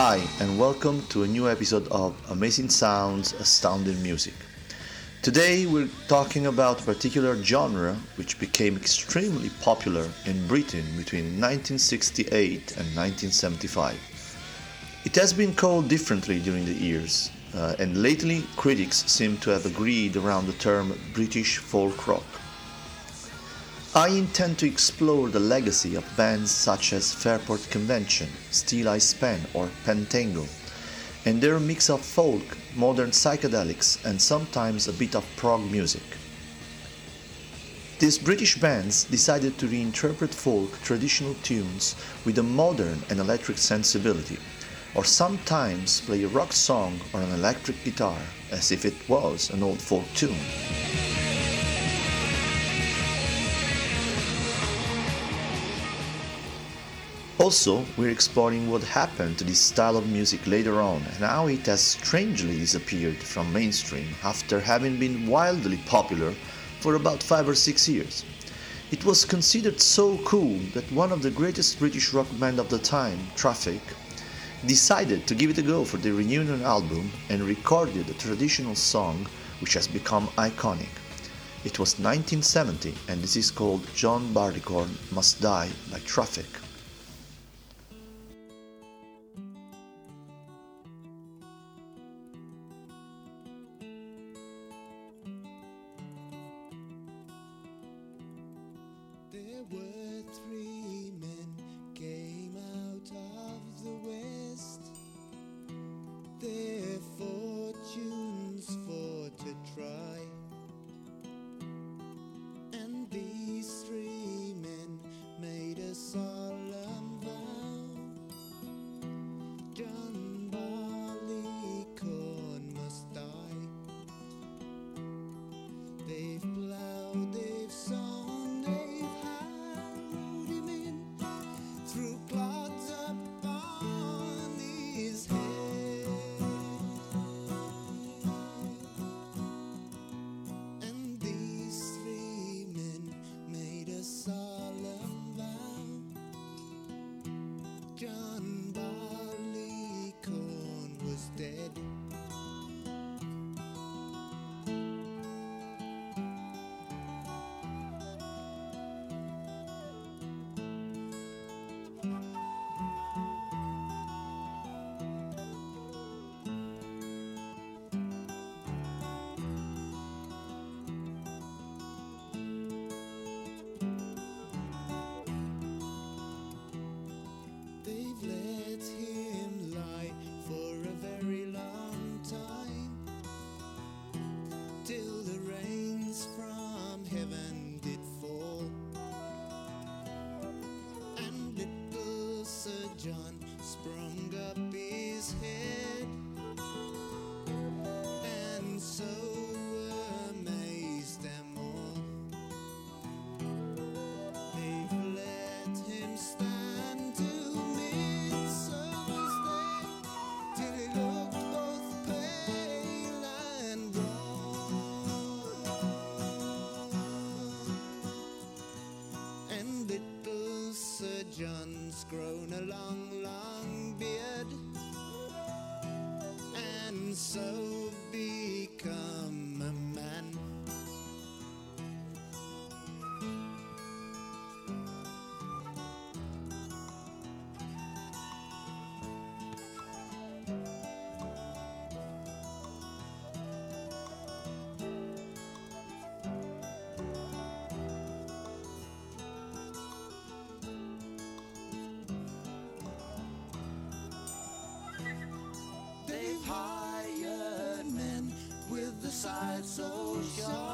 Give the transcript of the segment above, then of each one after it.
Hi, and welcome to a new episode of Amazing Sounds, Astounding Music. Today we're talking about a particular genre which became extremely popular in Britain between 1968 and 1975. It has been called differently during the years, uh, and lately critics seem to have agreed around the term British folk rock. I intend to explore the legacy of bands such as Fairport Convention, Steeleye Span, or Pentangle, and their mix of folk, modern psychedelics, and sometimes a bit of prog music. These British bands decided to reinterpret folk traditional tunes with a modern and electric sensibility, or sometimes play a rock song or an electric guitar as if it was an old folk tune. Also, we're exploring what happened to this style of music later on and how it has strangely disappeared from mainstream after having been wildly popular for about 5 or 6 years. It was considered so cool that one of the greatest British rock band of the time, Traffic, decided to give it a go for their reunion album and recorded a traditional song which has become iconic. It was 1970 and this is called John Barleycorn Must Die by Traffic. So so sharp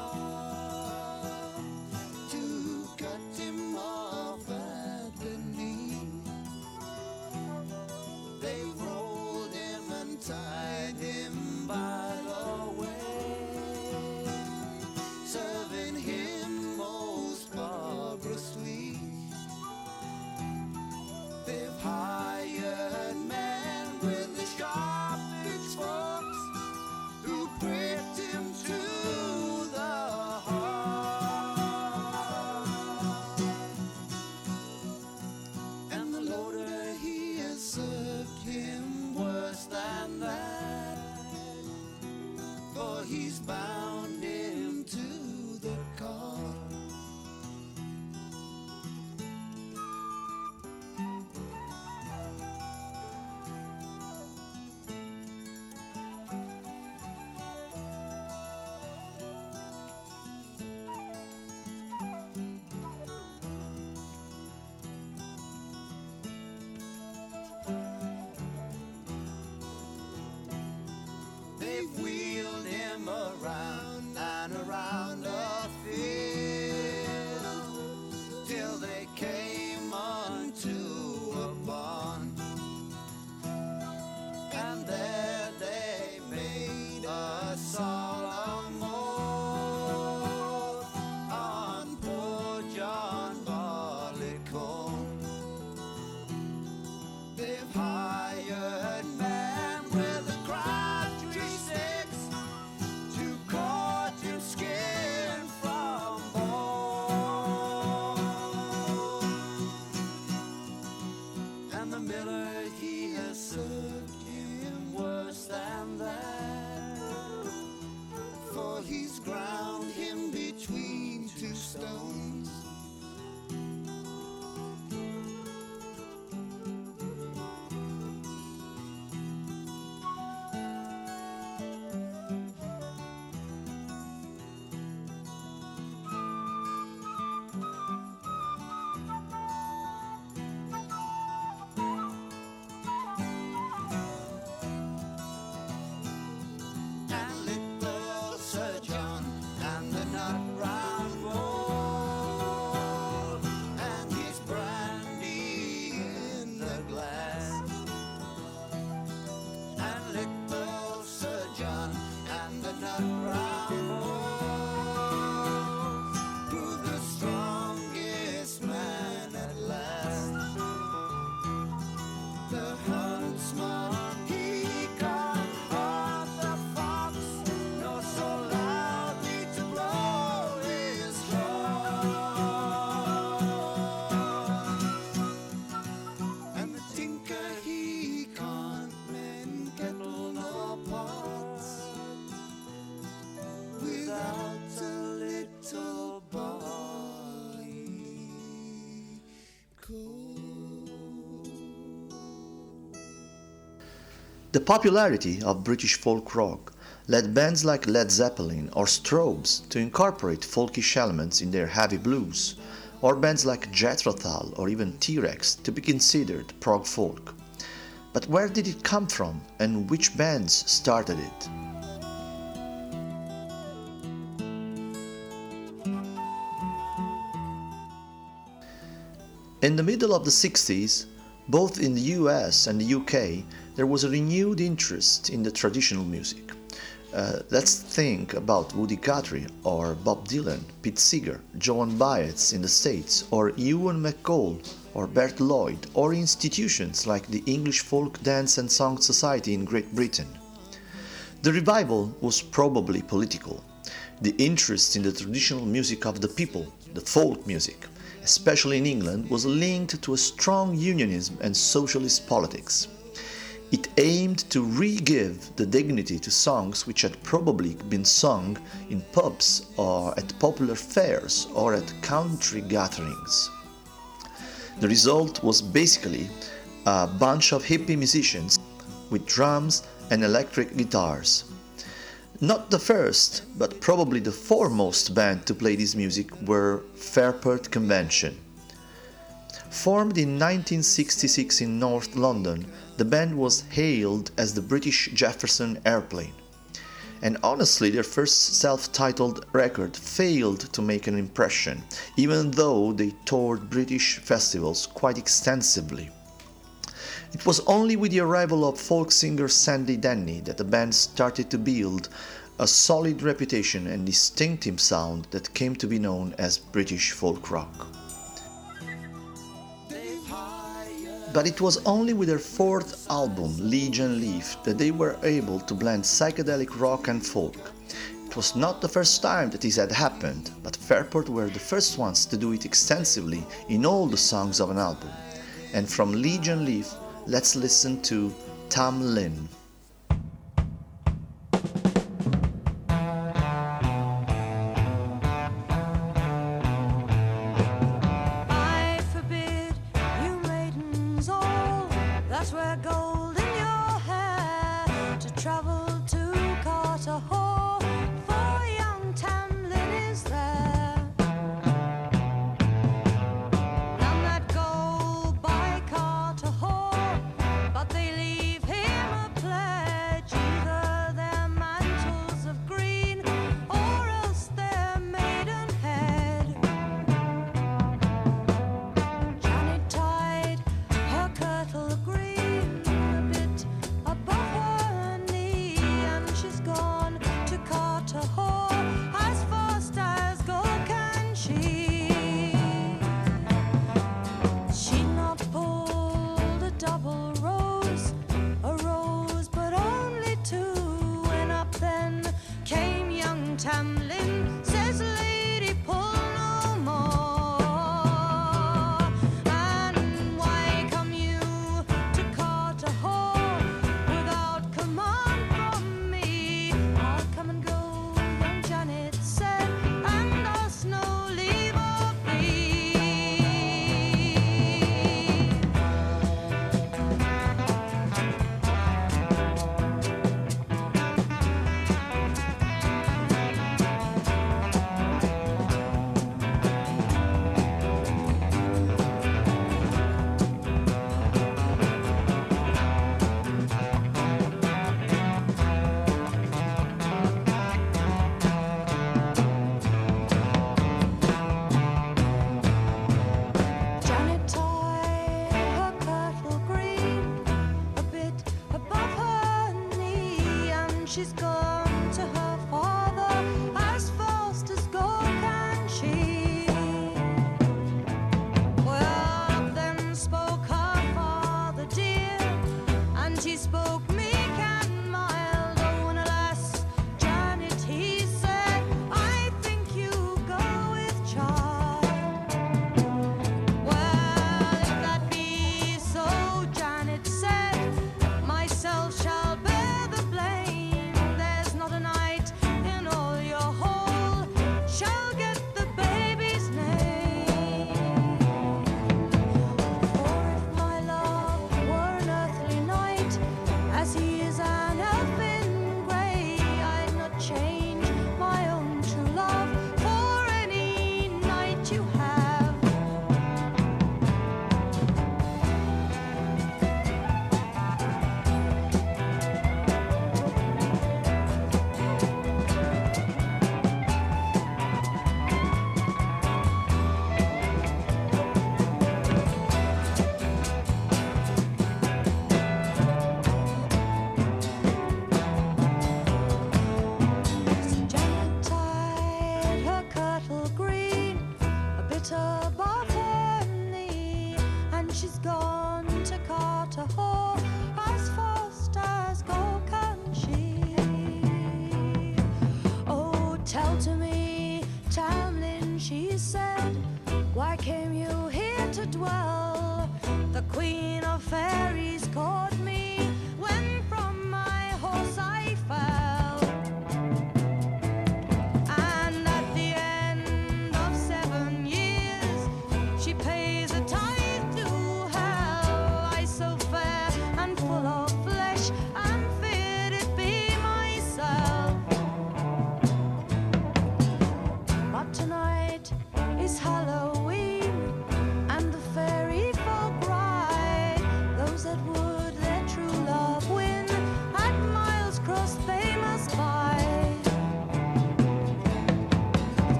The popularity of British folk rock led bands like Led Zeppelin or Strawbs to incorporate folkish elements in their heavy blues, or bands like Jethro Tull or even T-Rex to be considered prog folk. But where did it come from and which bands started it? In the middle of the 60s, both in the US and the UK, there was a renewed interest in the traditional music. Uh, let's think about Woody Guthrie or Bob Dylan, Pete Seeger, Joan Baez in the States, or Ewan MacColl or Bert Lloyd, or institutions like the English Folk Dance and Song Society in Great Britain. The revival was probably political. The interest in the traditional music of the people, the folk music, especially in England, was linked to a strong unionism and socialist politics. It aimed to re give the dignity to songs which had probably been sung in pubs or at popular fairs or at country gatherings. The result was basically a bunch of hippie musicians with drums and electric guitars. Not the first, but probably the foremost band to play this music were Fairport Convention. Formed in 1966 in North London, the band was hailed as the British Jefferson Airplane. And honestly, their first self titled record failed to make an impression, even though they toured British festivals quite extensively. It was only with the arrival of folk singer Sandy Denny that the band started to build a solid reputation and distinctive sound that came to be known as British folk rock. But it was only with their fourth album, Liege & Lief, that they were able to blend psychedelic rock and folk. It was not the first time that this had happened, but Fairport were the first ones to do it extensively in all the songs of an album. And from Liege & Lief, let's listen to Tam Lin.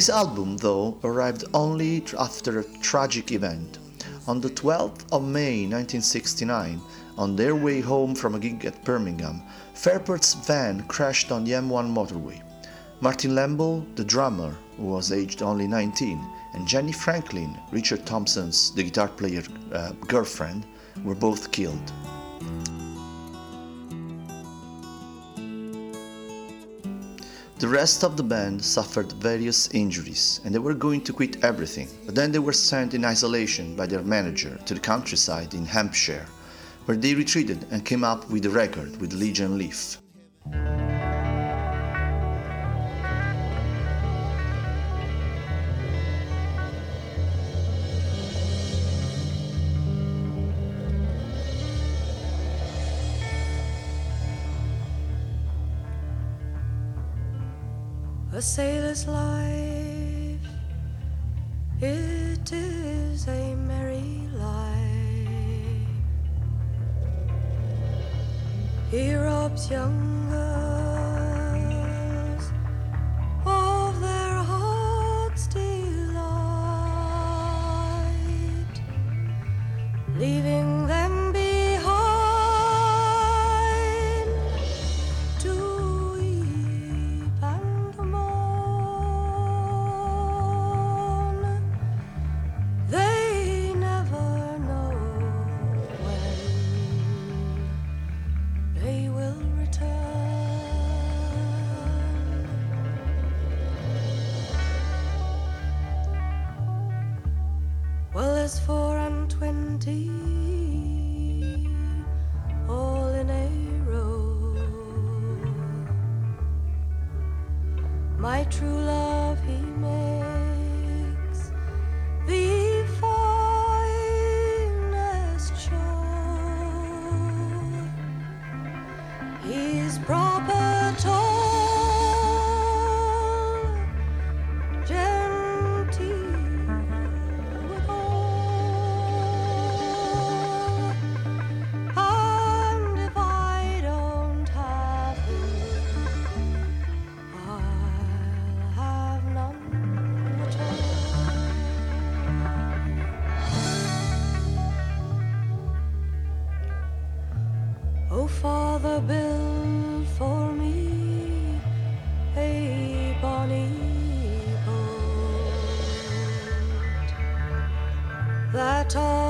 This album, though, arrived only after a tragic event. On the 12th of May 1969, on their way home from a gig at Birmingham, Fairport's van crashed on the M1 motorway. Martin Lamble, the drummer, who was aged only 19, and Jenny Franklin, Richard Thompson's, the guitar player, uh, girlfriend, were both killed. The rest of the band suffered various injuries and they were going to quit everything, but then they were sent in isolation by their manager to the countryside in Hampshire, where they retreated and came up with a record with Liege & Lief. A sailor's life, it is a merry life. He robs young girls of their heart's delight, leaving that on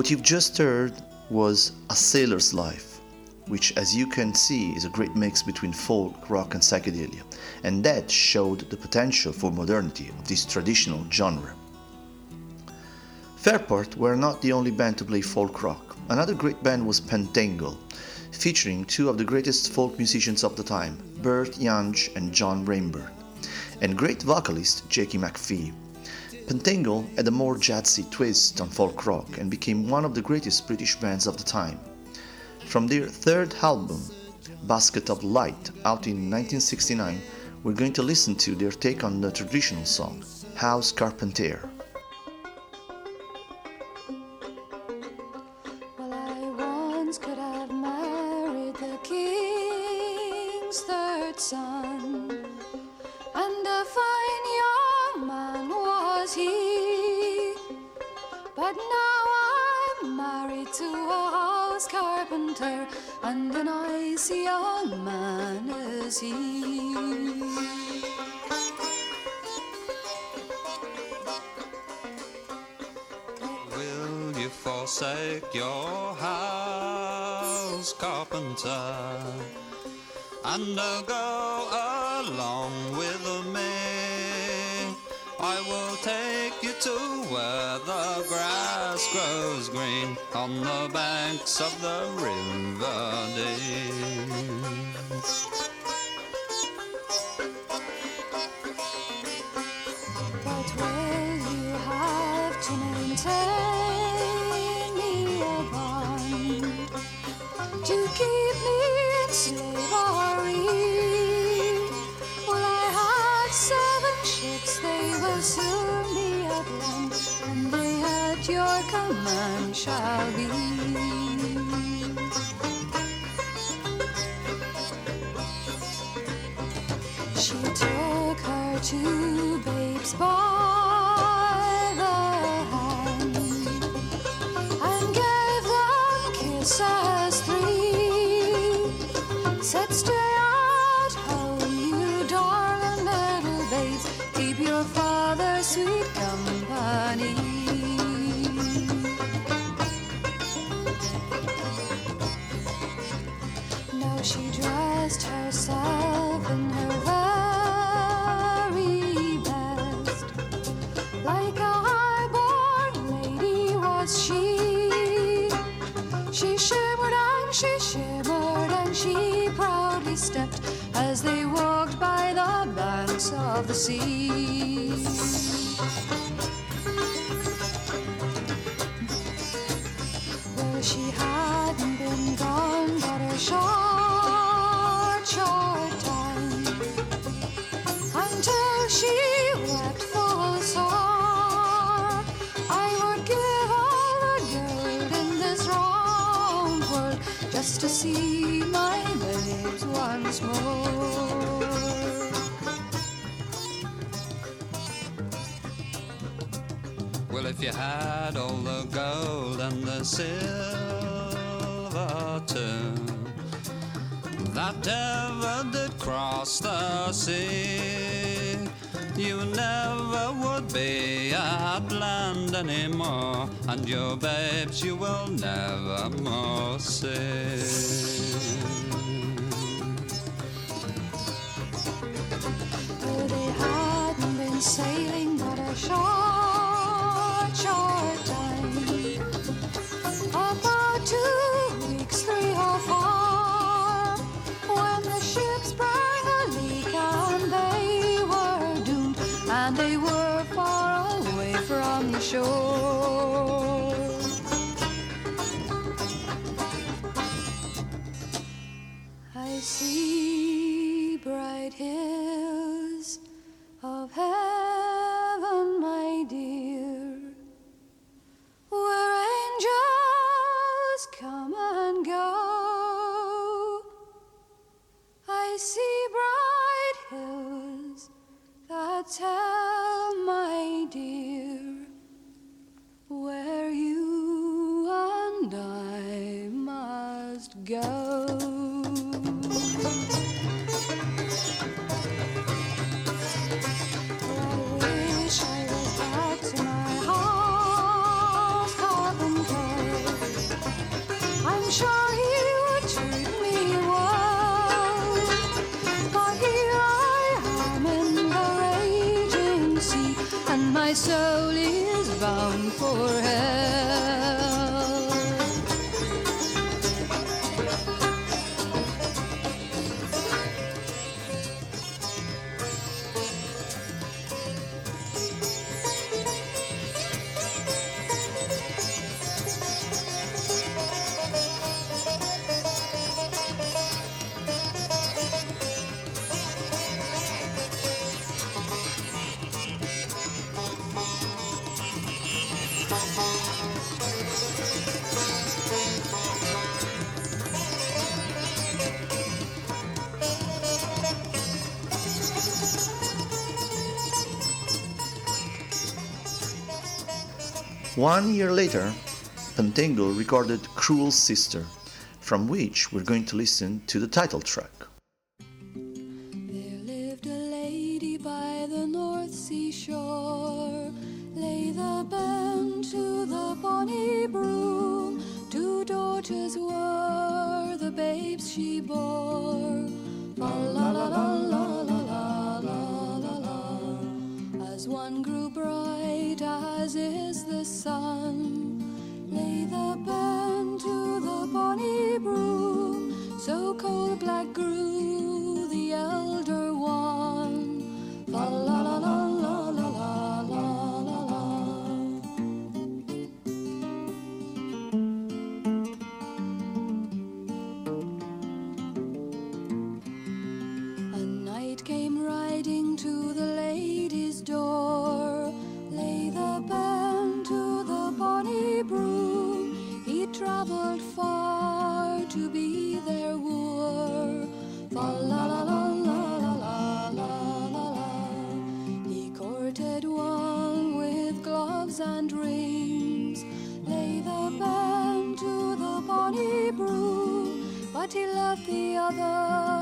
What you've just heard was A Sailor's Life, which, as you can see, is a great mix between folk, rock, and psychedelia, and that showed the potential for modernity of this traditional genre. Fairport were not the only band to play folk rock. Another great band was Pentangle, featuring two of the greatest folk musicians of the time, Bert Jansch and John Renbourn, and great vocalist Jacqui McShee. Pentangle had a more jazzy twist on folk rock and became one of the greatest British bands of the time. From their third album, Basket of Light, out in 1969, we're going to listen to their take on the traditional song, House Carpenter. Carpenter, and uh, go along with me? I will take you to where the grass grows green on the banks of the river Dee. Your command shall be. She took her two babes by Well, she hadn't been gone but a short, short time until she wept full sore. I would give all the gold in this world just to see my babes once more. If you had all the gold and the silver too, that ever did cross the sea, you never would be at land anymore, and your babes you will never more see. Sailing but a I see bright hills tell, my dear, where you and I must go. One year later, Pentangle recorded Cruel Sister, from which we're going to listen to the title track. There lived a lady by the North Sea shore, Lay the band to the bonny broom. Two daughters were the babes she bore. la la la. la. As one grew bright as is the sun, lay the band to the bonny broom. So cold black grew the elder one. Fa la la la. He loved the other.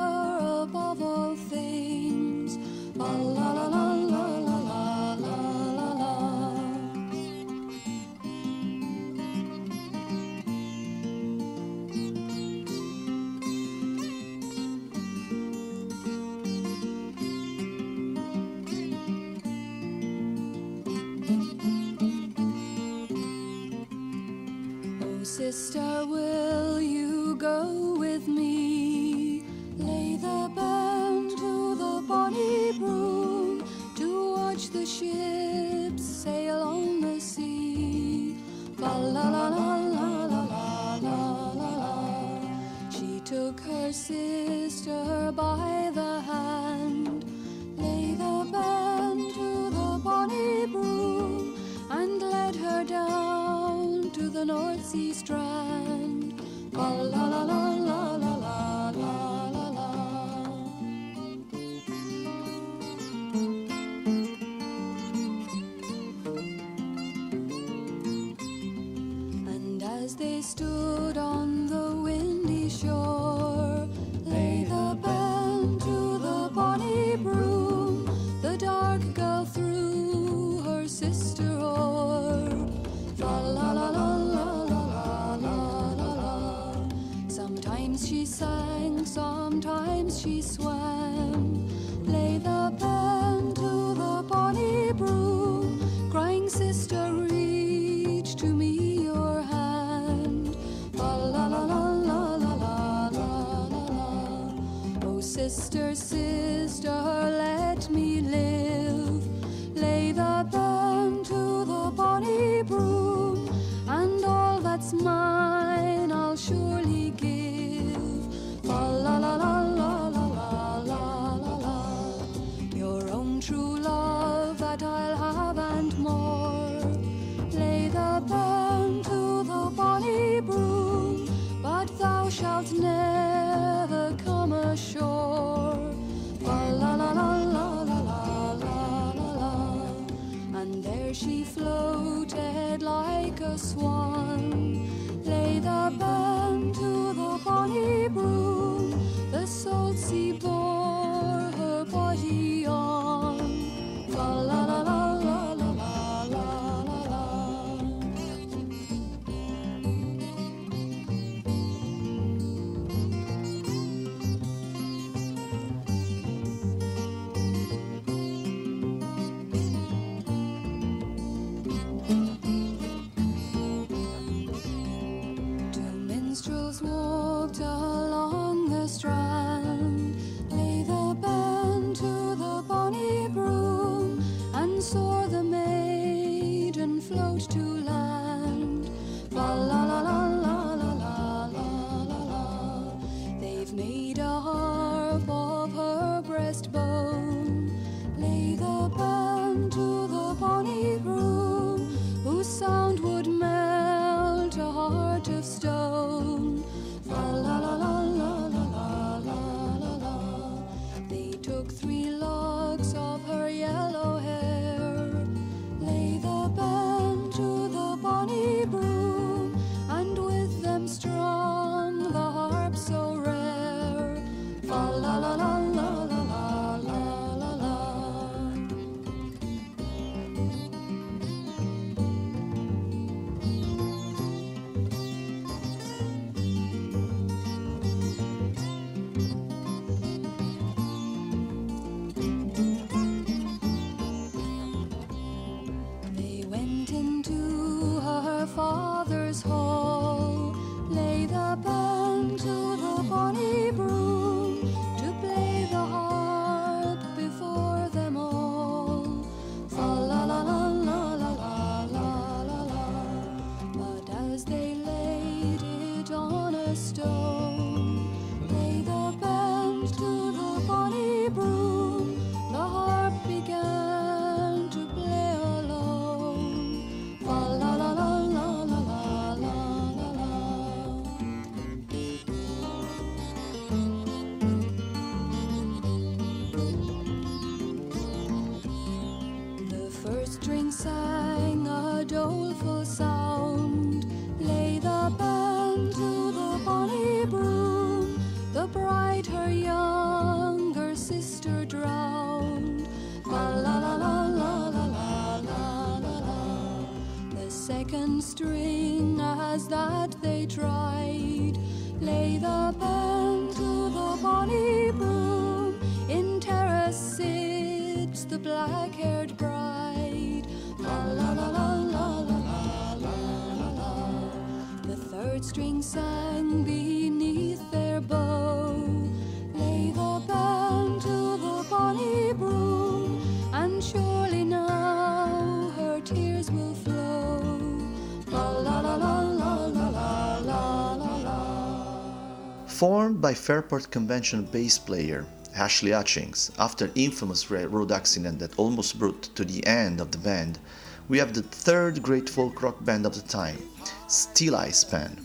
by Fairport Convention bass player Ashley Hutchings after an infamous road accident that almost brought to the end of the band, we have the third great folk rock band of the time, Steeleye Span,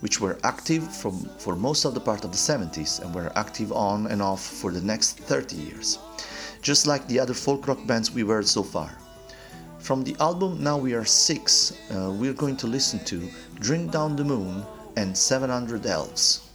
which were active from, for most of the part of the 70s and were active on and off for the next 30 years, just like the other folk rock bands we've heard so far. From the album Now We Are Six, uh, we're going to listen to Drink Down the Moon and 700 Elves.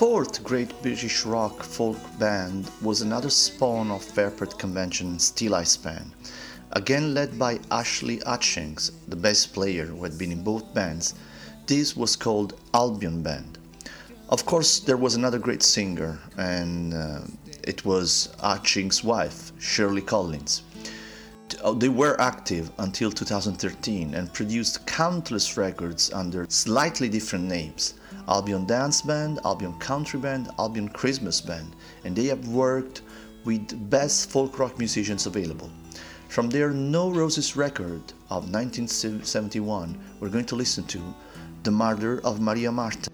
Fourth great British rock folk band was another spawn of Fairport Convention Steel Eye Band, again led by Ashley Hutchings, the bass player who had been in both bands. This was called Albion Band. Of course, there was another great singer, and uh, it was Hutchings' wife, Shirley Collins. Uh, They were active until 2013 and produced countless records under slightly different names Albion Dance Band, Albion Country Band, Albion Christmas Band, and they have worked with the best folk rock musicians available. From their No Roses record of 1971, we're going to listen to The Murder of Maria Marten.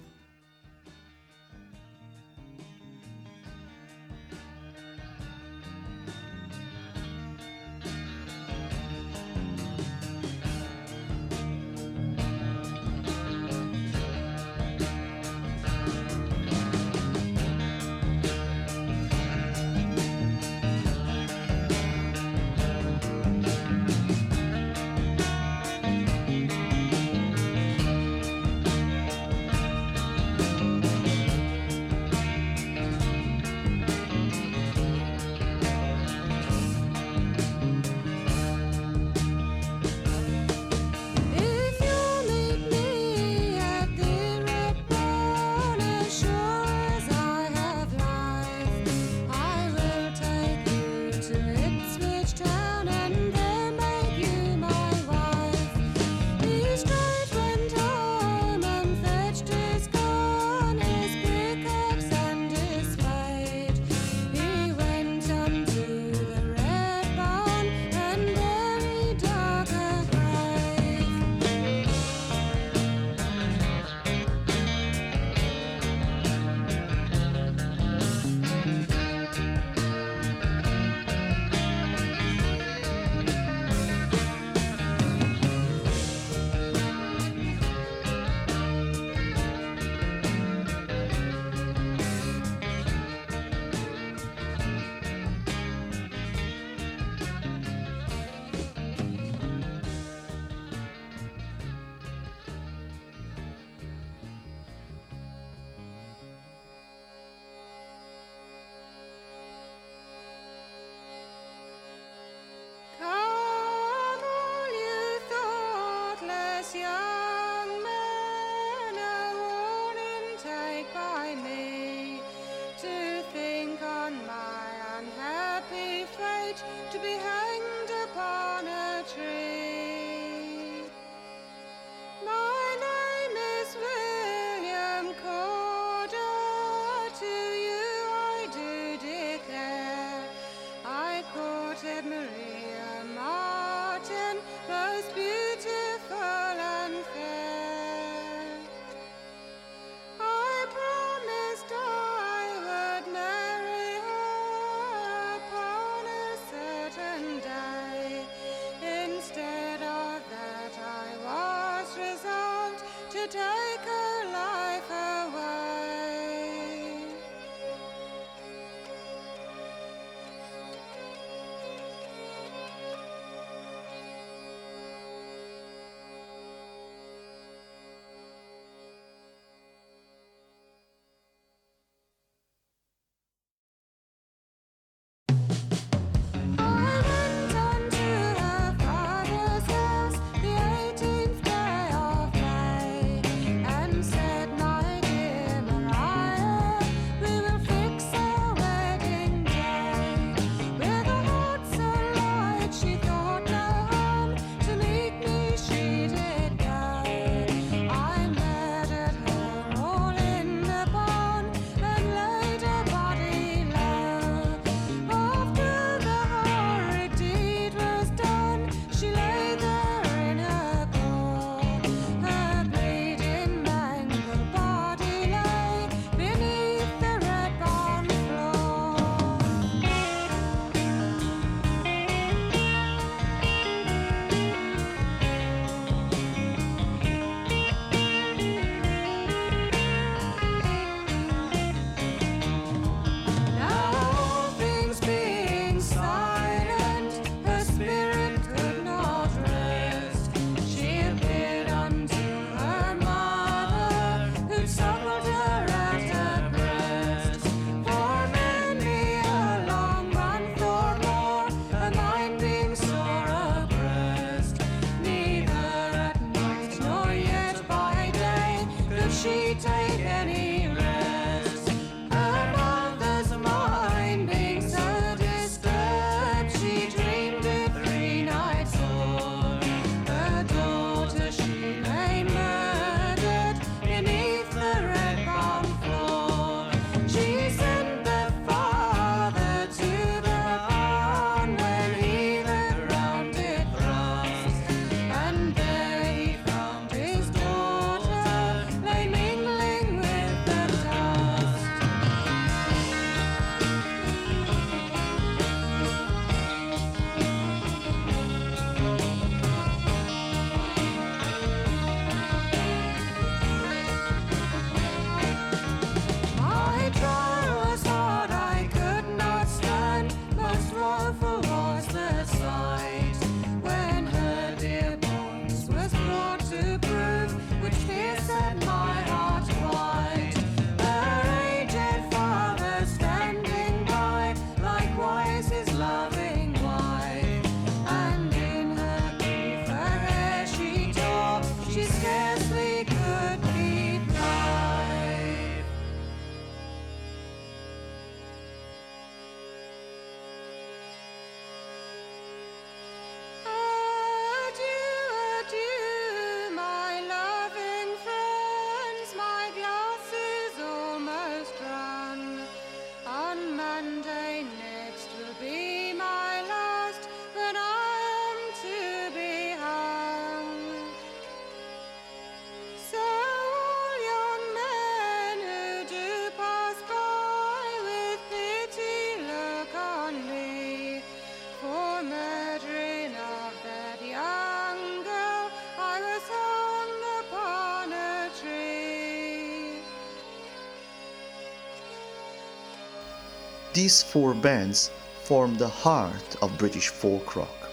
These four bands formed the heart of British folk rock.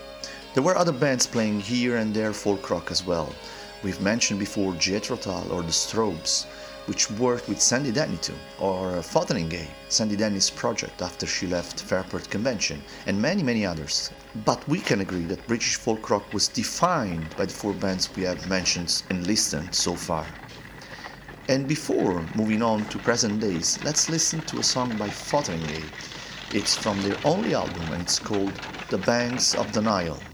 There were other bands playing here and there folk rock as well. We've mentioned before Jethro Tull or the Strawbs, which worked with Sandy Denny too, or Fotheringay, Sandy Denny's project after she left Fairport Convention, and many, many others. But we can agree that British folk rock was defined by the four bands we have mentioned and listed so far. And before moving on to present days, let's listen to a song by Fotheringay. It's from their only album and it's called The Banks of the Nile.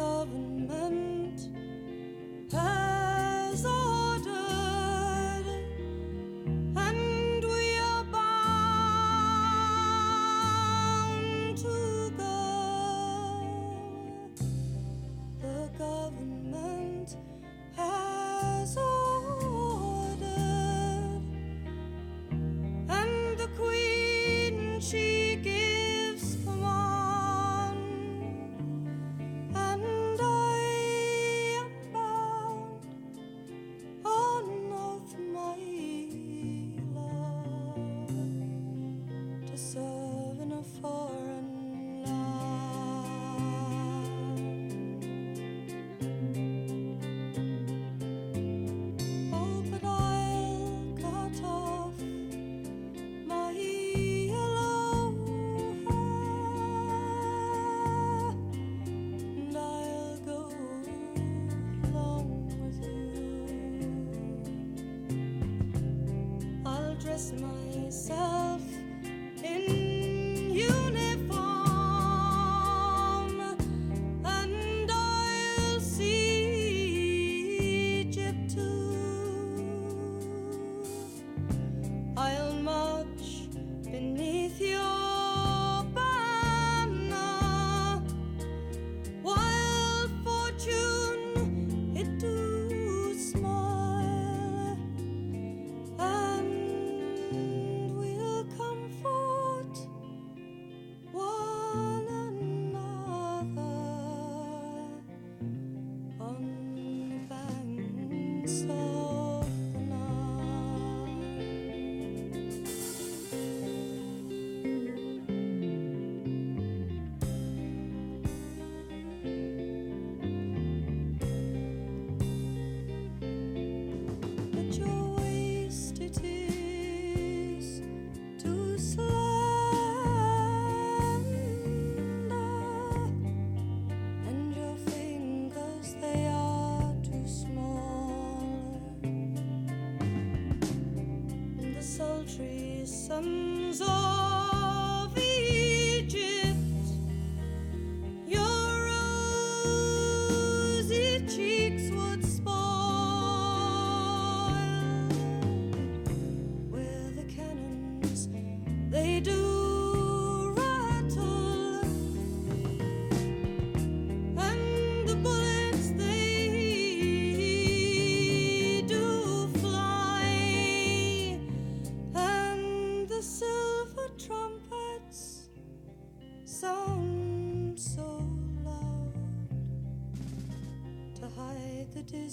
of an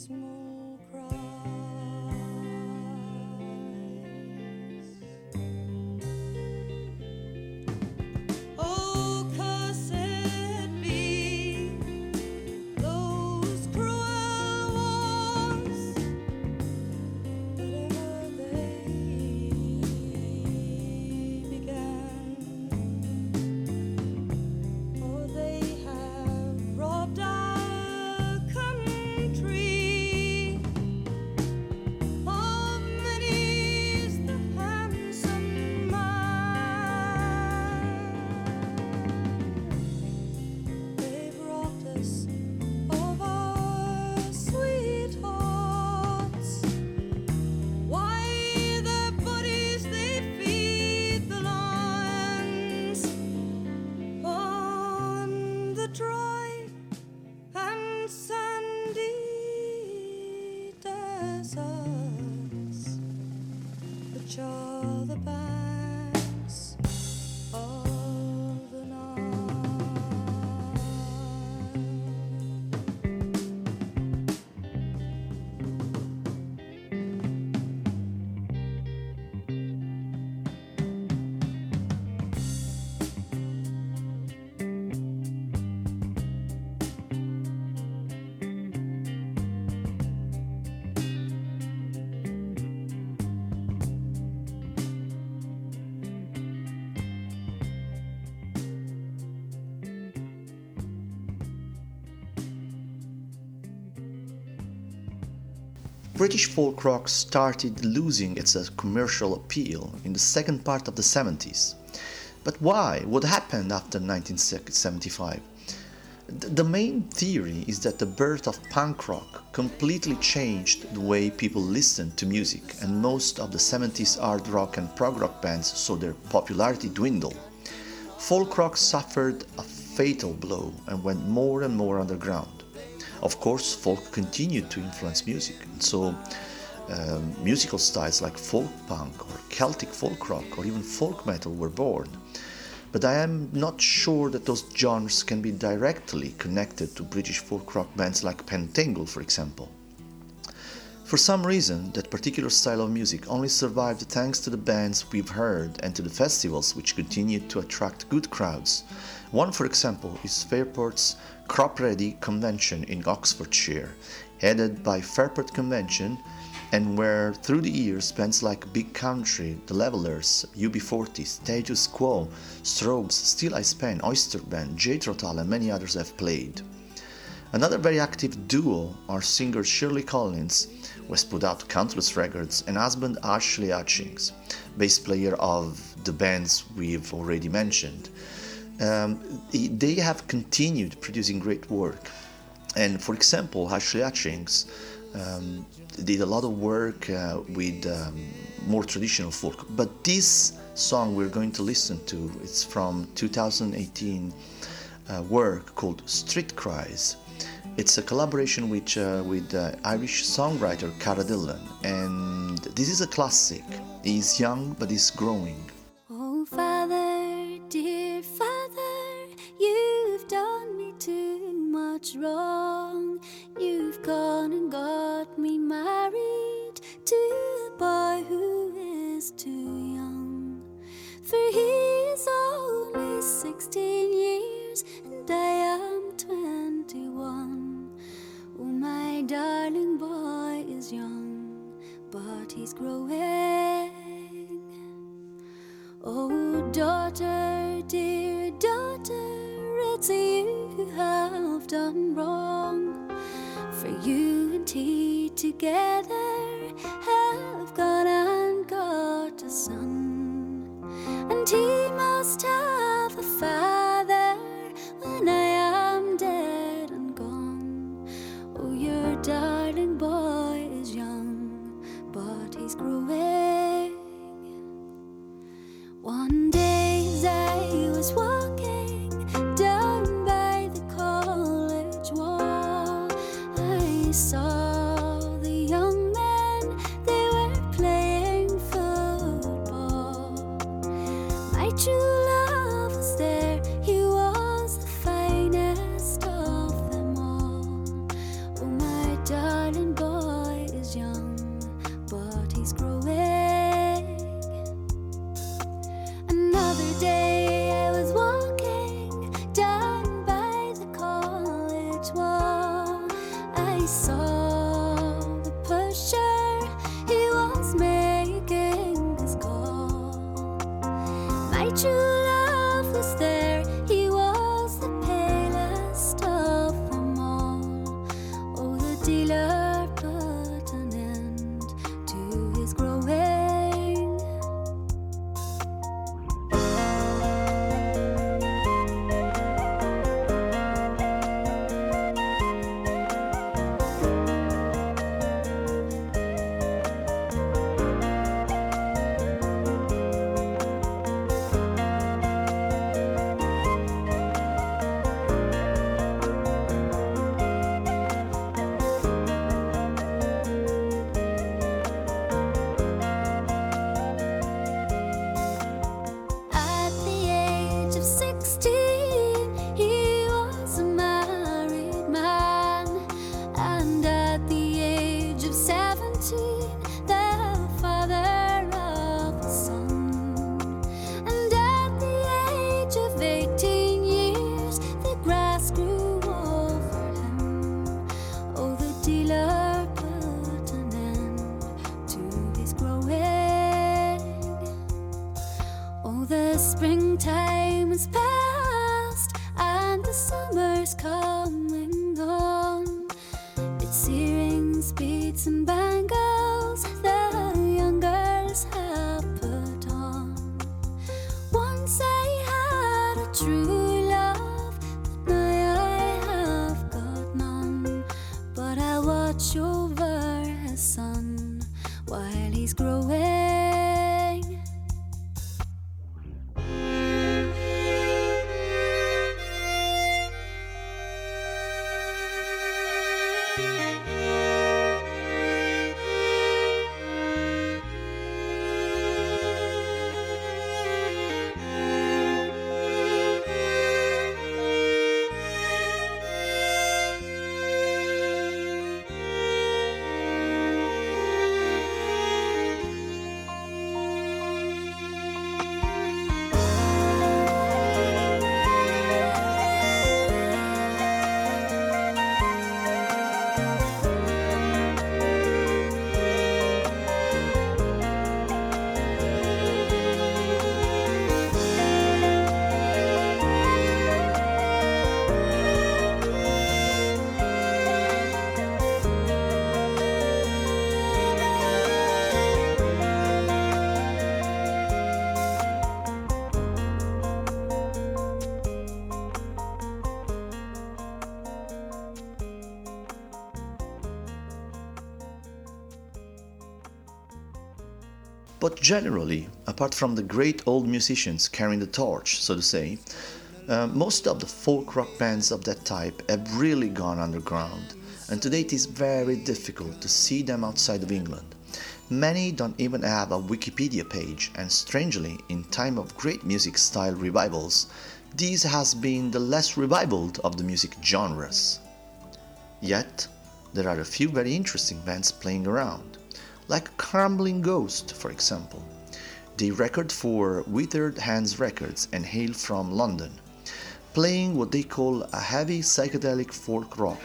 the are the British folk rock started losing its uh, commercial appeal in the second part of the 70s. But why? What happened after 1975? The main theory is that the birth of punk rock completely changed the way people listened to music, and most of the 70s hard rock and prog rock bands saw their popularity dwindle. Folk rock suffered a fatal blow and went more and more underground. Of course, folk continued to influence music, and so um, musical styles like folk punk or Celtic folk rock or even folk metal were born. But I am not sure that those genres can be directly connected to British folk rock bands like Pentangle, for example. For some reason, that particular style of music only survived thanks to the bands we've heard and to the festivals which continued to attract good crowds. One, for example, is Fairport's Cropredy Convention in Oxfordshire, headed by Fairport Convention, and where through the years bands like Big Country, The Levellers, UB40, Status Quo, Strawbs, Still I Span, Oyster Band, Jethro Tull, and many others have played. Another very active duo are singer Shirley Collins, who has put out countless records, and husband Ashley Hutchings, bass player of the bands we've already mentioned. Um, they have continued producing great work. And for example, Ashley Hutchings um, did a lot of work uh, with um, more traditional folk. But this song we're going to listen to, it's from 2018 uh, work called Street Cries. It's a collaboration with, uh, with uh, Irish songwriter Cara Dillon, and this is a classic. He's young, but he's growing. Oh, Father, dear Father, you've done me too much wrong. You've gone and got me married to a boy who is too young. For he is only 16 years and I am 21. My darling boy is young, but he's growing. Oh, daughter, dear daughter, it's you who have done wrong. For you and he together have gone and got a son. And he must have a father when I darling boy is young, but he's growing. One day as I was walking down by the college wall, I saw But generally, apart from the great old musicians carrying the torch, so to say, uh, most of the folk rock bands of that type have really gone underground, and today it is very difficult to see them outside of England. Many don't even have a Wikipedia page, and strangely, in time of great music style revivals, this has been the less revivaled of the music genres. Yet, there are a few very interesting bands playing around, Crumbling Ghost, for example. They record for Withered Hands Records and hail from London, playing what they call a heavy psychedelic folk rock.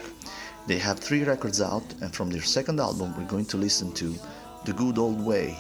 They have three records out, and from their second album, we're going to listen to The Good Old Way.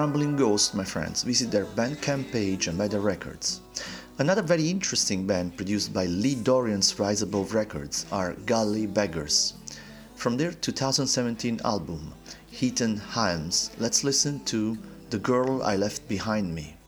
Crumbling Ghost, my friends, visit their Bandcamp page and buy their records. Another very interesting band produced by Lee Dorrian's Rise Above Records are Gully Beggars. From their 2017 album, Heaton Hyams, let's listen to The Girl I Left Behind Me.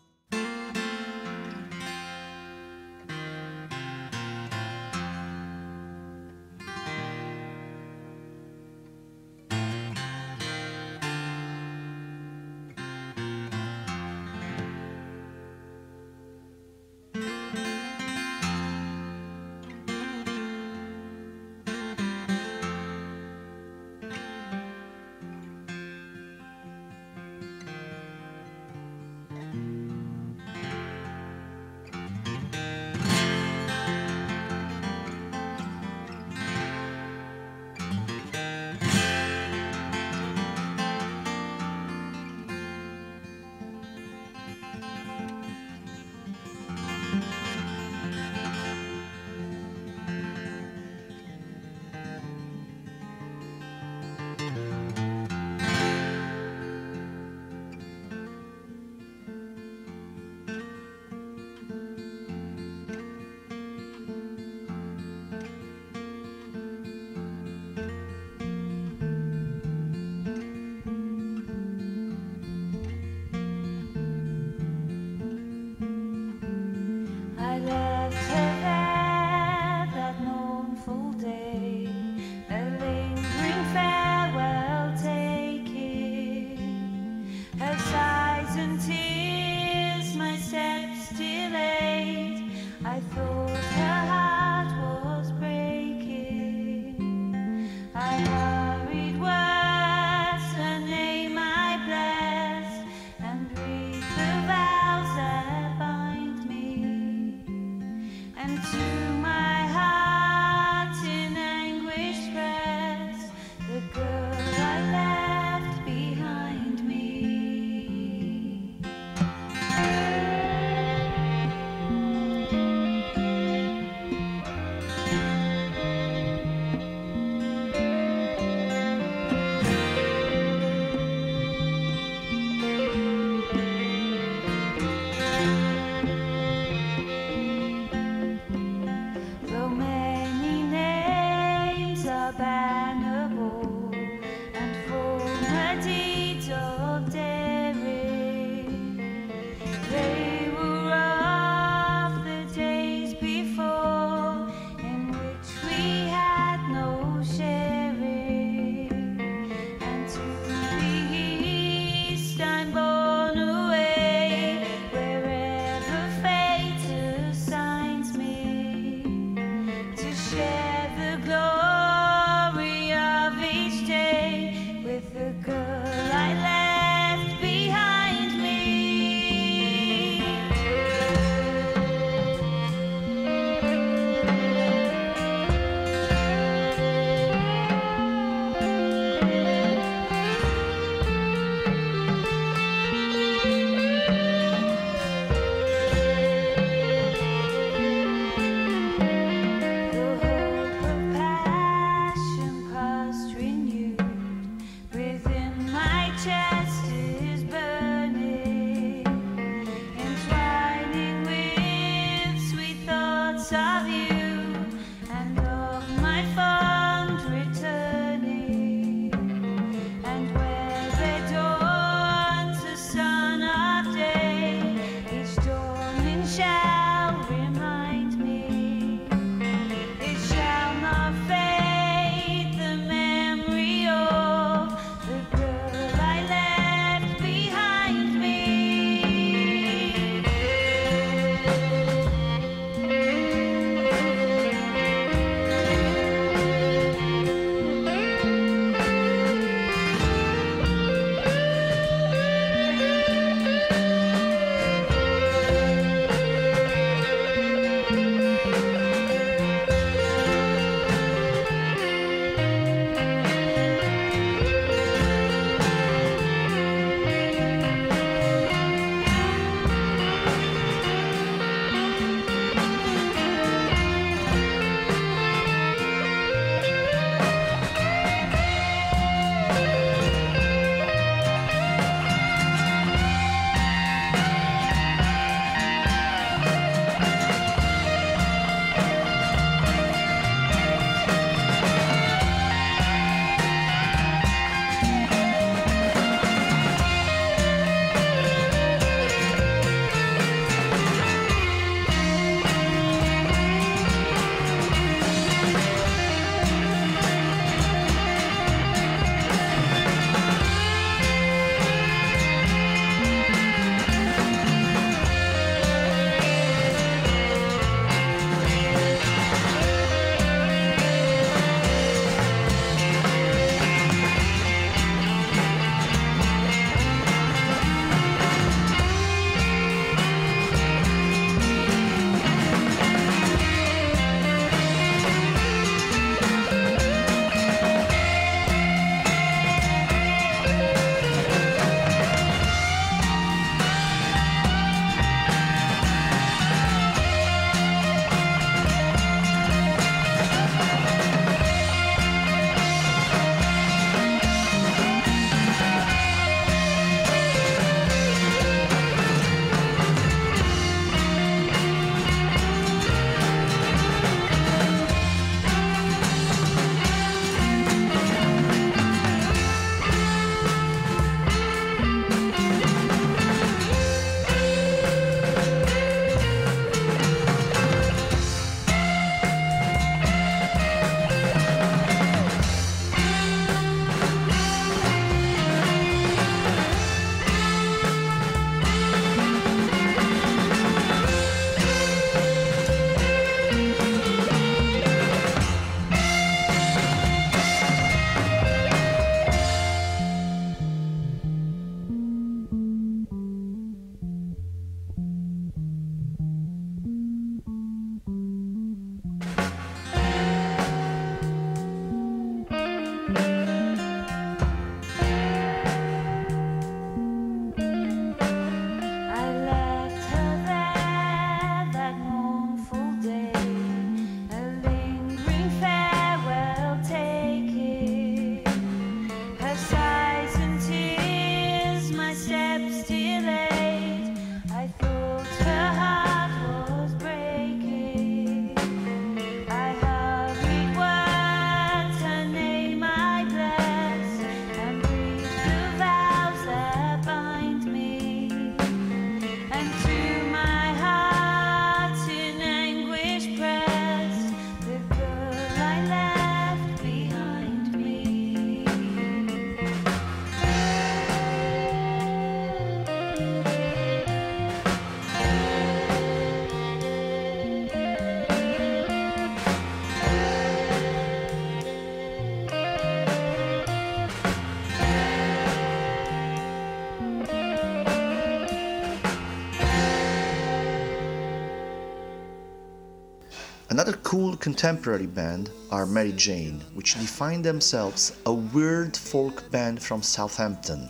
cool contemporary band are Mary Jane, which define themselves a weird folk band from Southampton.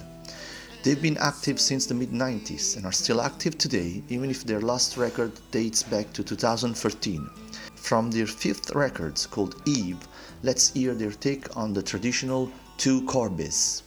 They've been active since the mid 90s and are still active today, even if their last record dates back to 2013. From their fifth record, called Eve, let's hear their take on the traditional Twa Corbies.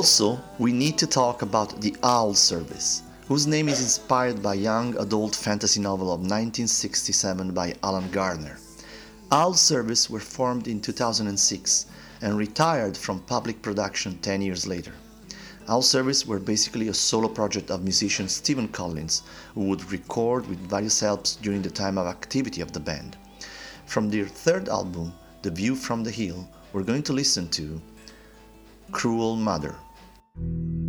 Also, we need to talk about The Owl Service, whose name is inspired by young adult fantasy novel of 1967 by Alan Garner. Owl Service were formed in 2006 and retired from public production 10 years later. Owl Service were basically a solo project of musician Stephen Collins, who would record with various helps during the time of activity of the band. From their third album, The View from the Hill, we're going to listen to Cruel Mother. Thank you.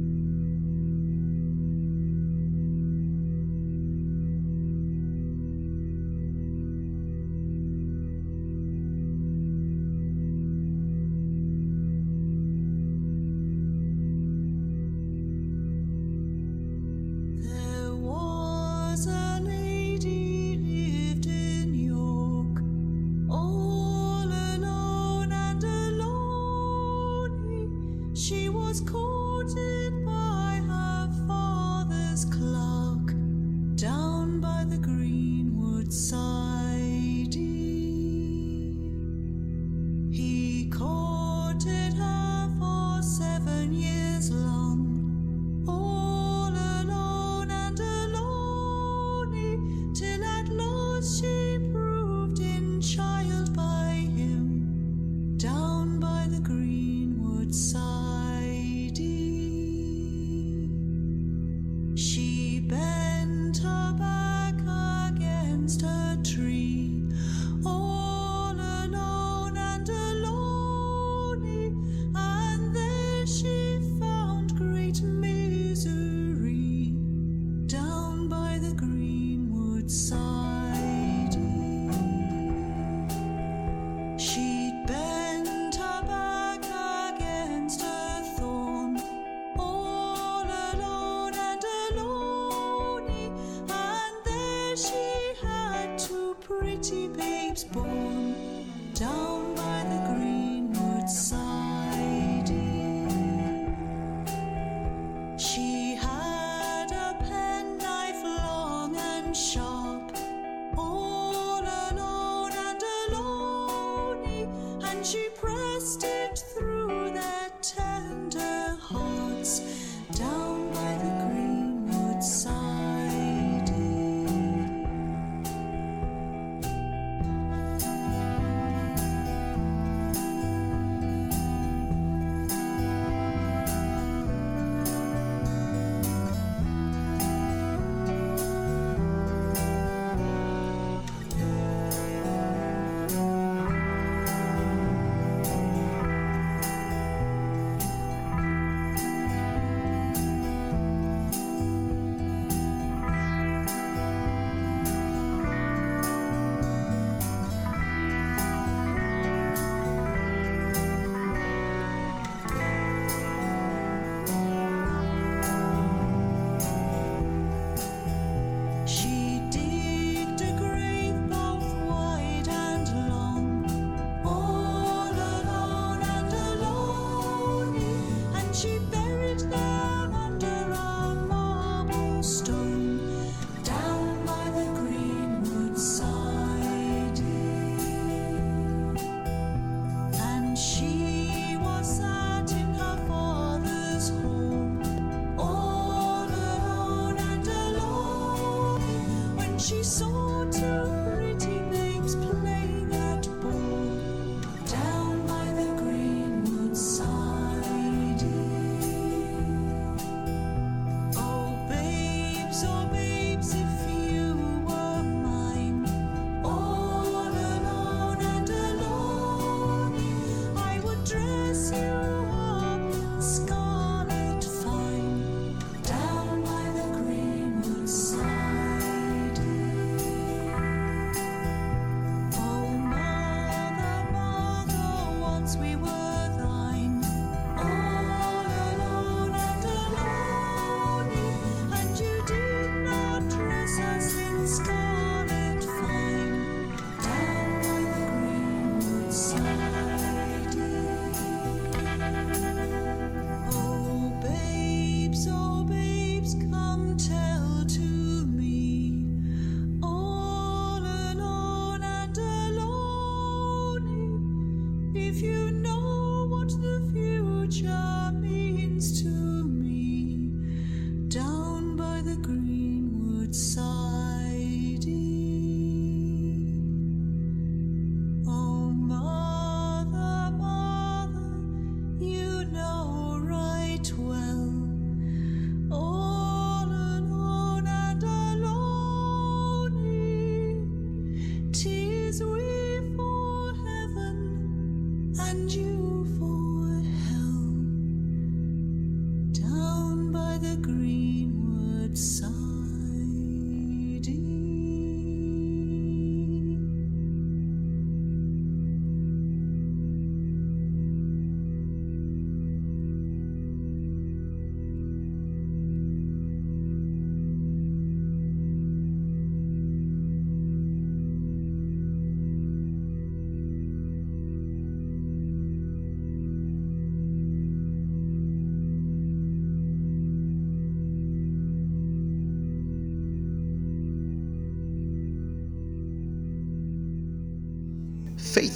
she's so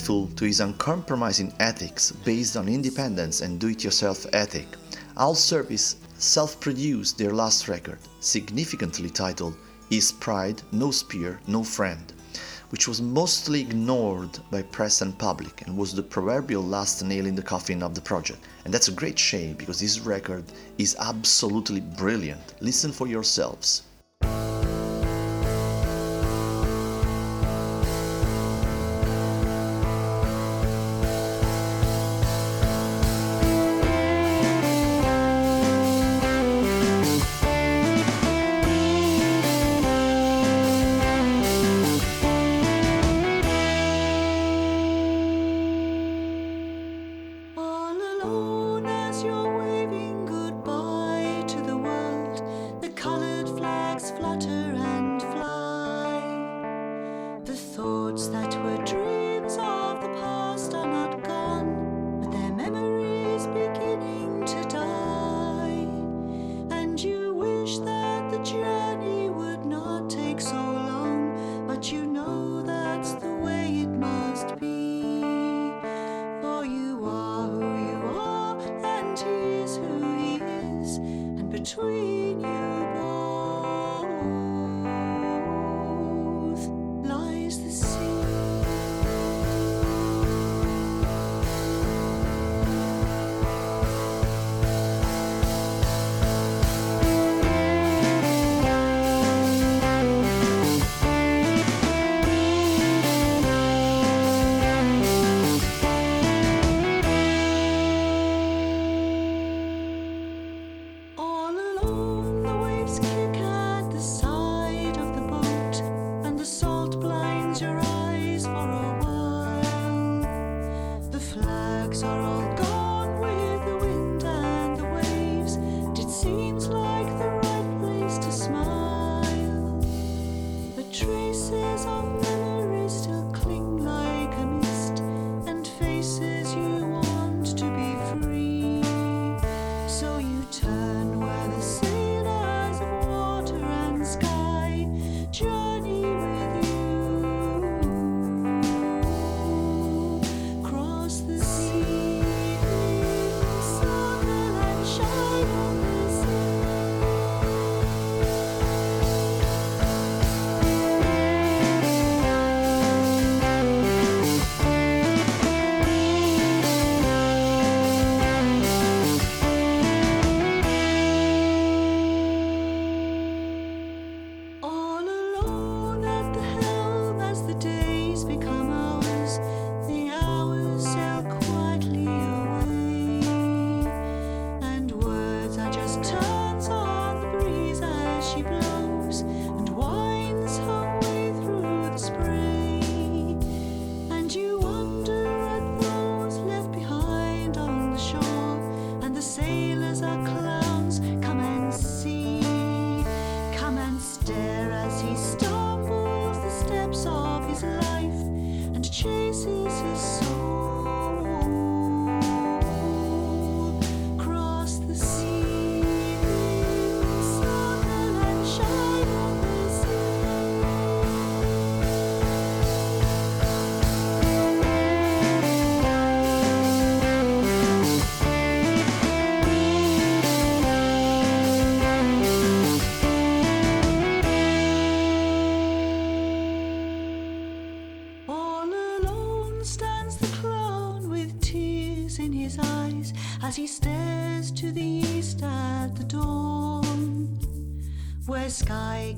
faithful to his uncompromising ethics based on independence and do it yourself ethic, Owl Service self produced their last record, significantly titled "Is Pride, No Spear, No Friend, which was mostly ignored by press and public and was the proverbial last nail in the coffin of the project. And that's a great shame because this record is absolutely brilliant. Listen for yourselves.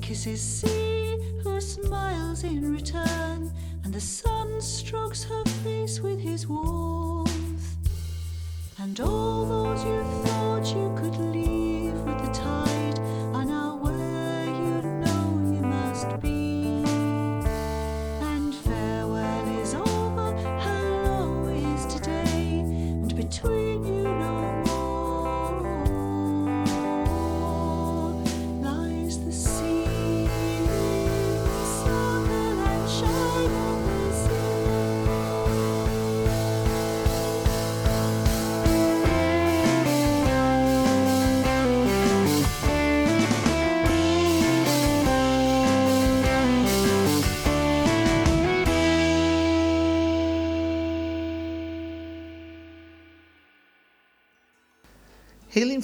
kisses.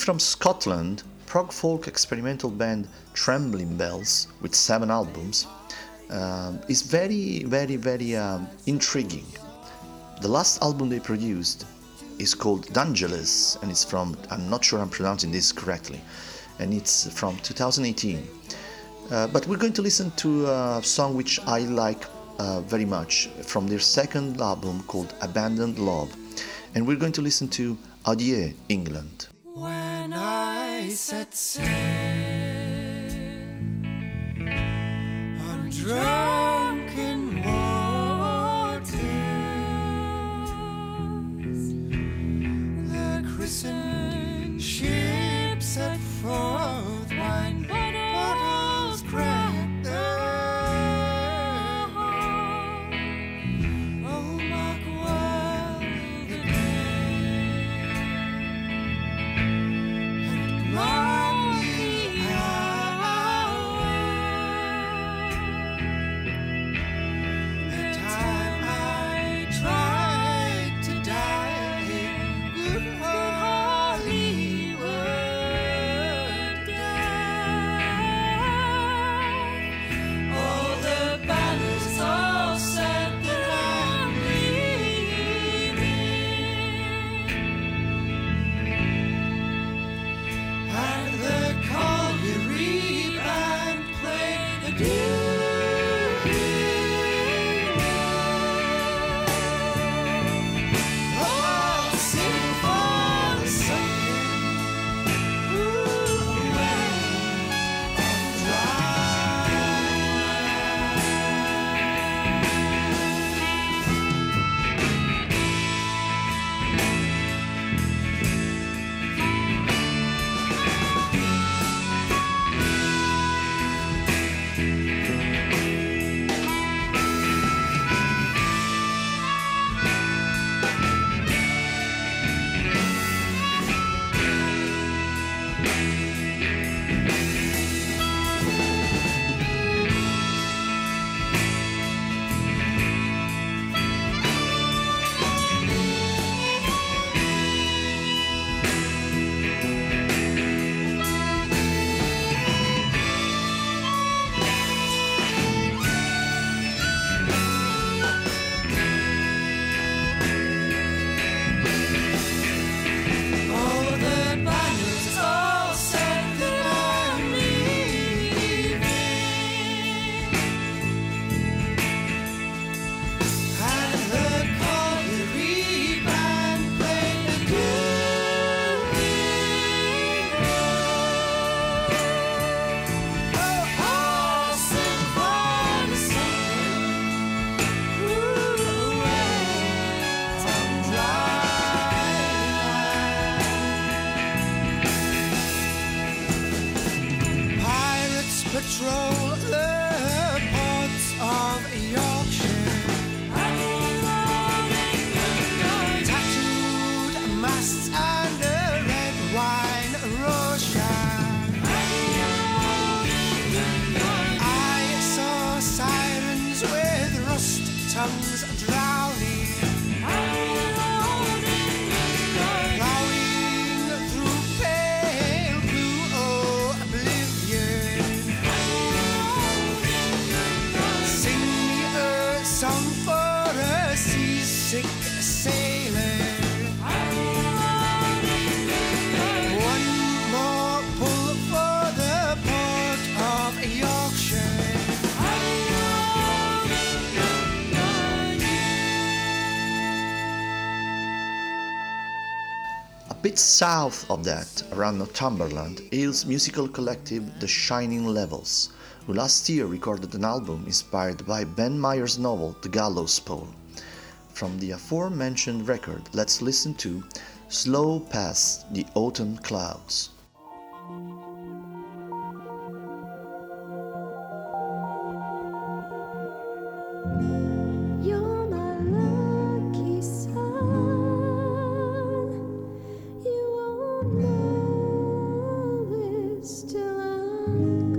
from Scotland, prog folk experimental band Trembling Bells, with seven albums, um, is very, very, very um, intriguing. The last album they produced is called Dangelus, and it's from, I'm not sure I'm pronouncing this correctly, and it's from 2018. Uh, but we're going to listen to a song which I like uh, very much from their second album called Abandoned Love, and we're going to listen to Adieu, England. Bit south of that, around Northumberland, hails musical collective The Shining Levels, who last year recorded an album inspired by Ben Myers' novel The Gallows Pole. From the aforementioned record, let's listen to Slow Past the Autumn Clouds. Till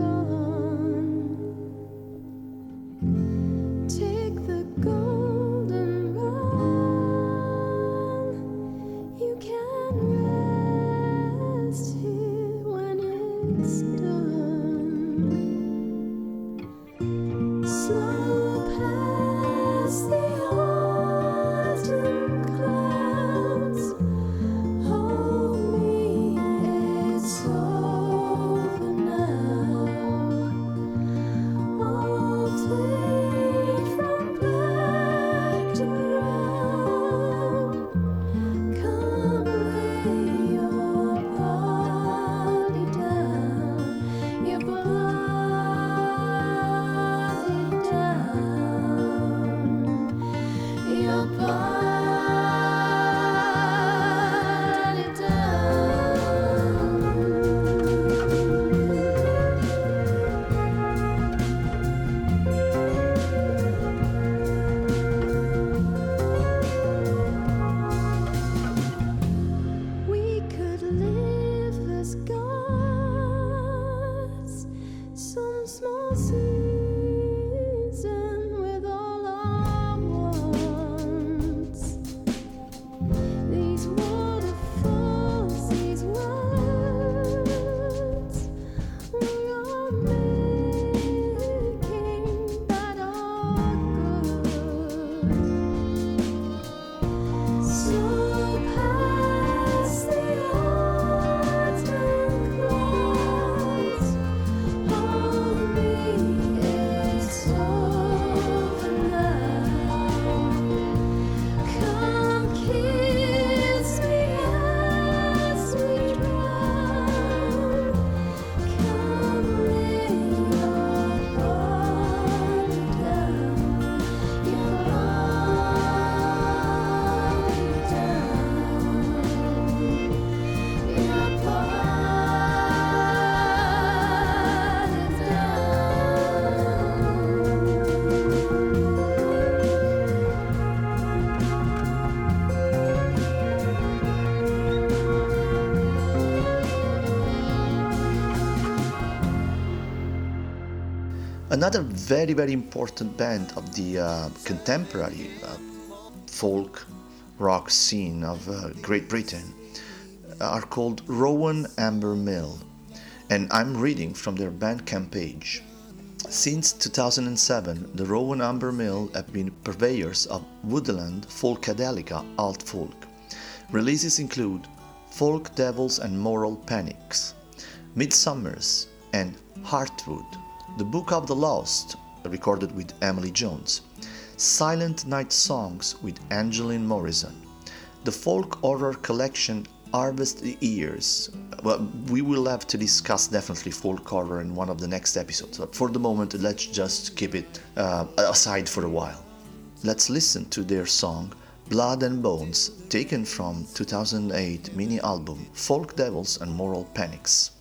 Another very, very important band of the uh, contemporary uh, folk rock scene of uh, Great Britain are called Rowan Amber Mill, and I'm reading from their Bandcamp page. Since 2007, the Rowan Amber Mill have been purveyors of woodland folkadelica alt folk. Releases include Folk Devils and Moral Panics, Midsummers, and Heartwood, The Book of the Lost, recorded with Emily Jones, Silent Night Songs with Angeline Morrison, the folk horror collection Harvest the Ears. Well, we will have to discuss definitely folk horror in one of the next episodes, but for the moment, let's just keep it uh, aside for a while. Let's listen to their song Blood and Bones, taken from 2008 mini album Folk Devils and Moral Panics.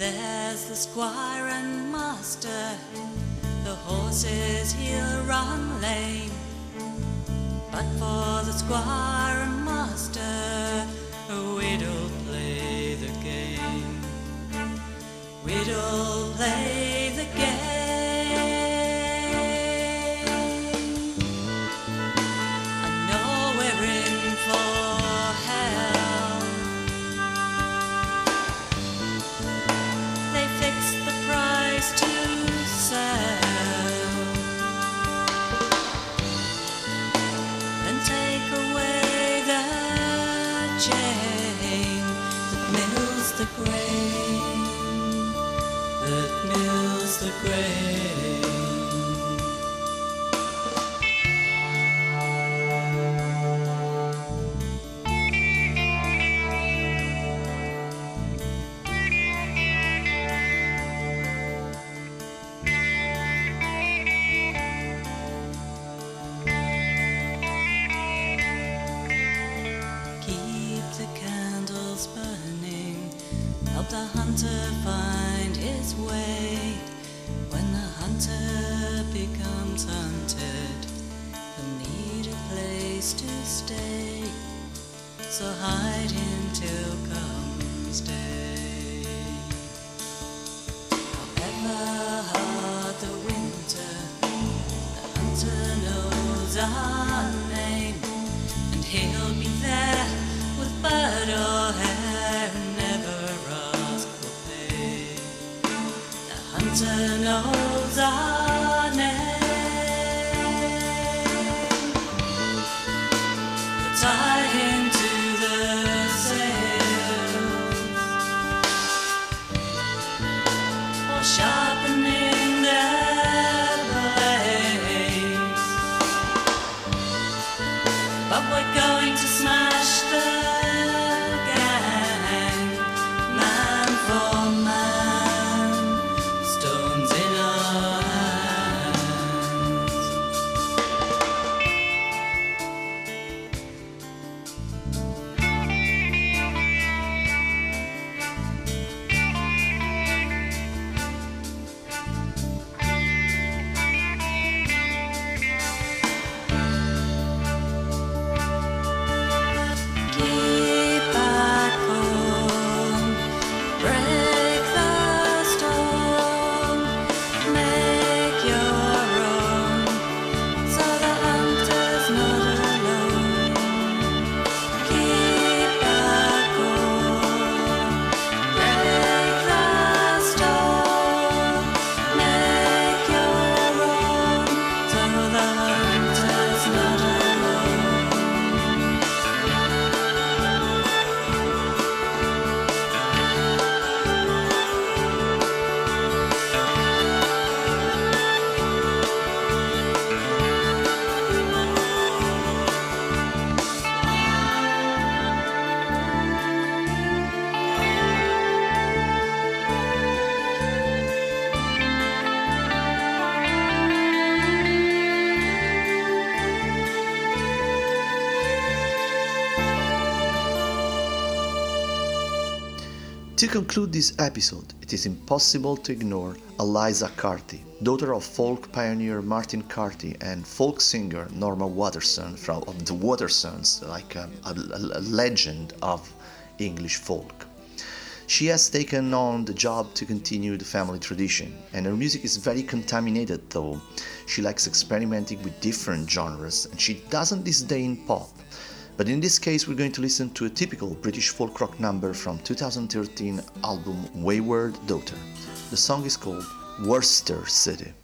There's the squire and master. The horses he'll run lame. But for the squire and master, we'd all play the game. We'd all play the game. Conclude this episode, it is impossible to ignore Eliza Carthy, daughter of folk pioneer Martin Carthy and folk singer Norma Waterson from of the Watersons, like a, a- a legend of English folk. She has taken on the job to continue the family tradition, and her music is very contaminated though. She likes experimenting with different genres and she doesn't disdain pop. But in this case, we're going to listen to a typical British folk rock number from 2013 album Wayward Daughter. The song is called Worcester City.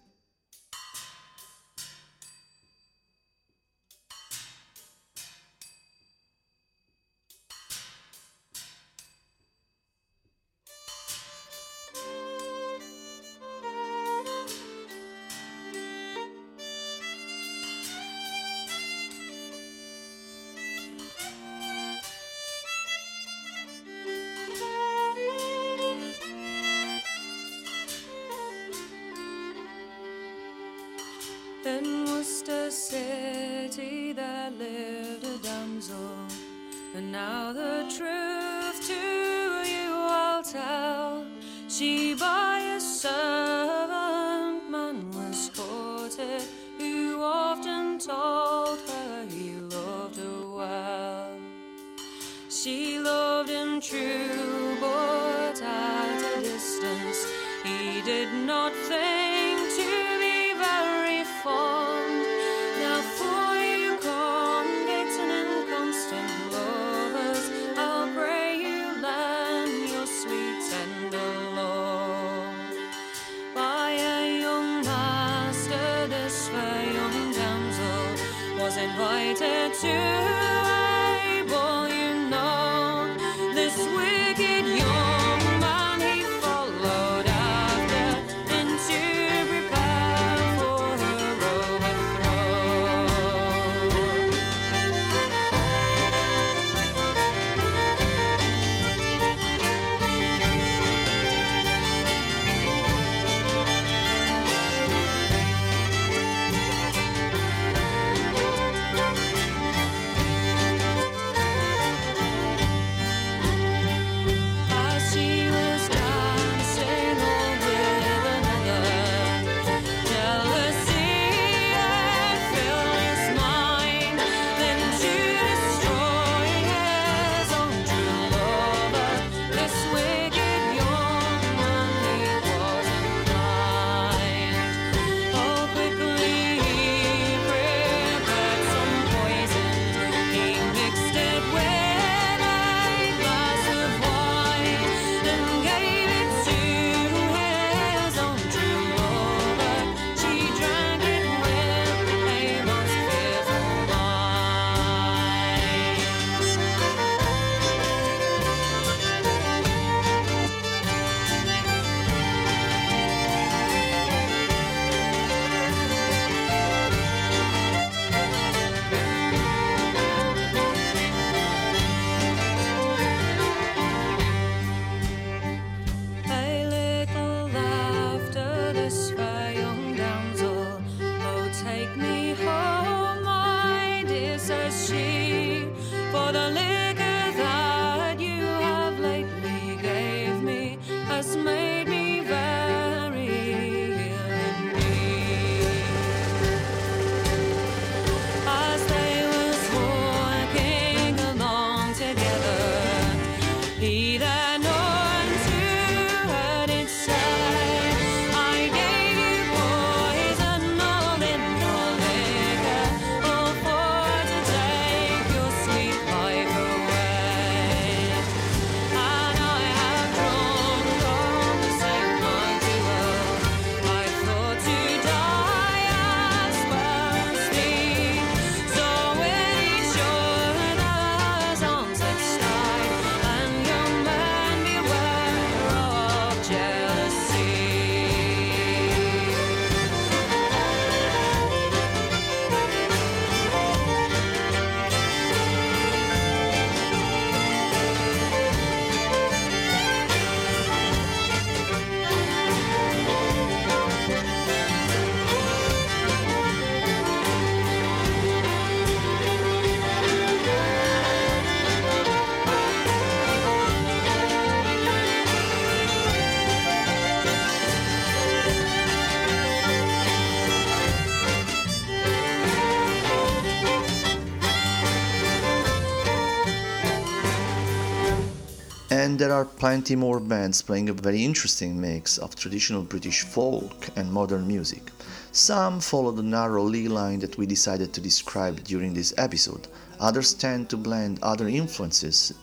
And there are plenty more bands playing a very interesting mix of traditional British folk and modern music. Some follow the narrow Lee line that we decided to describe during this episode, others tend to blend other influences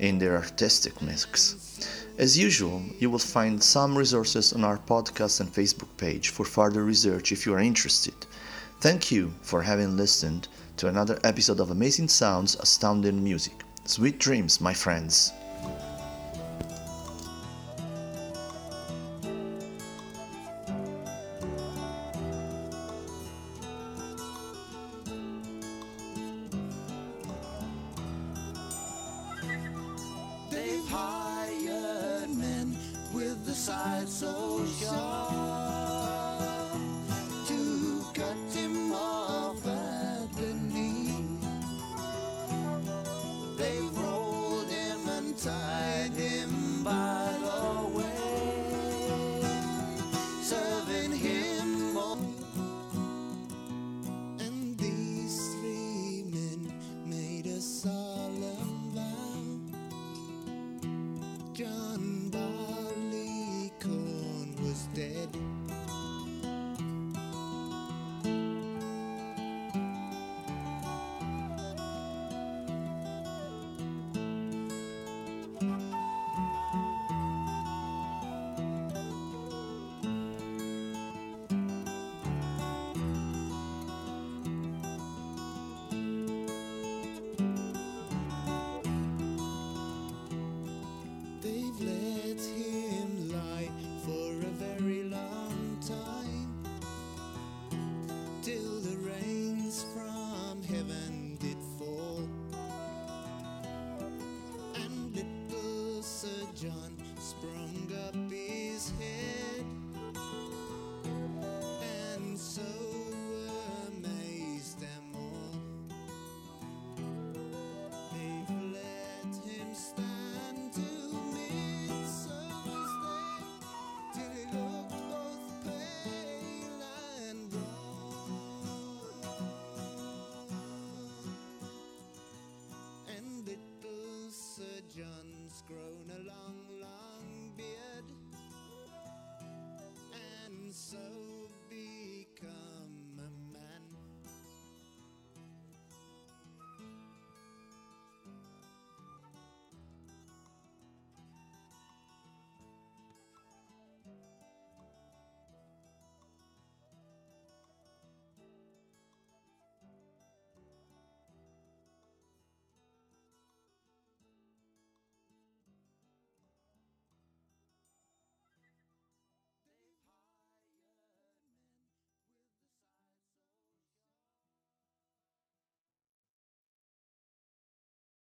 in their artistic mix. As usual, you will find some resources on our podcast and Facebook page for further research if you are interested. Thank you for having listened to another episode of Amazing Sounds Astounding Music. Sweet dreams, my friends.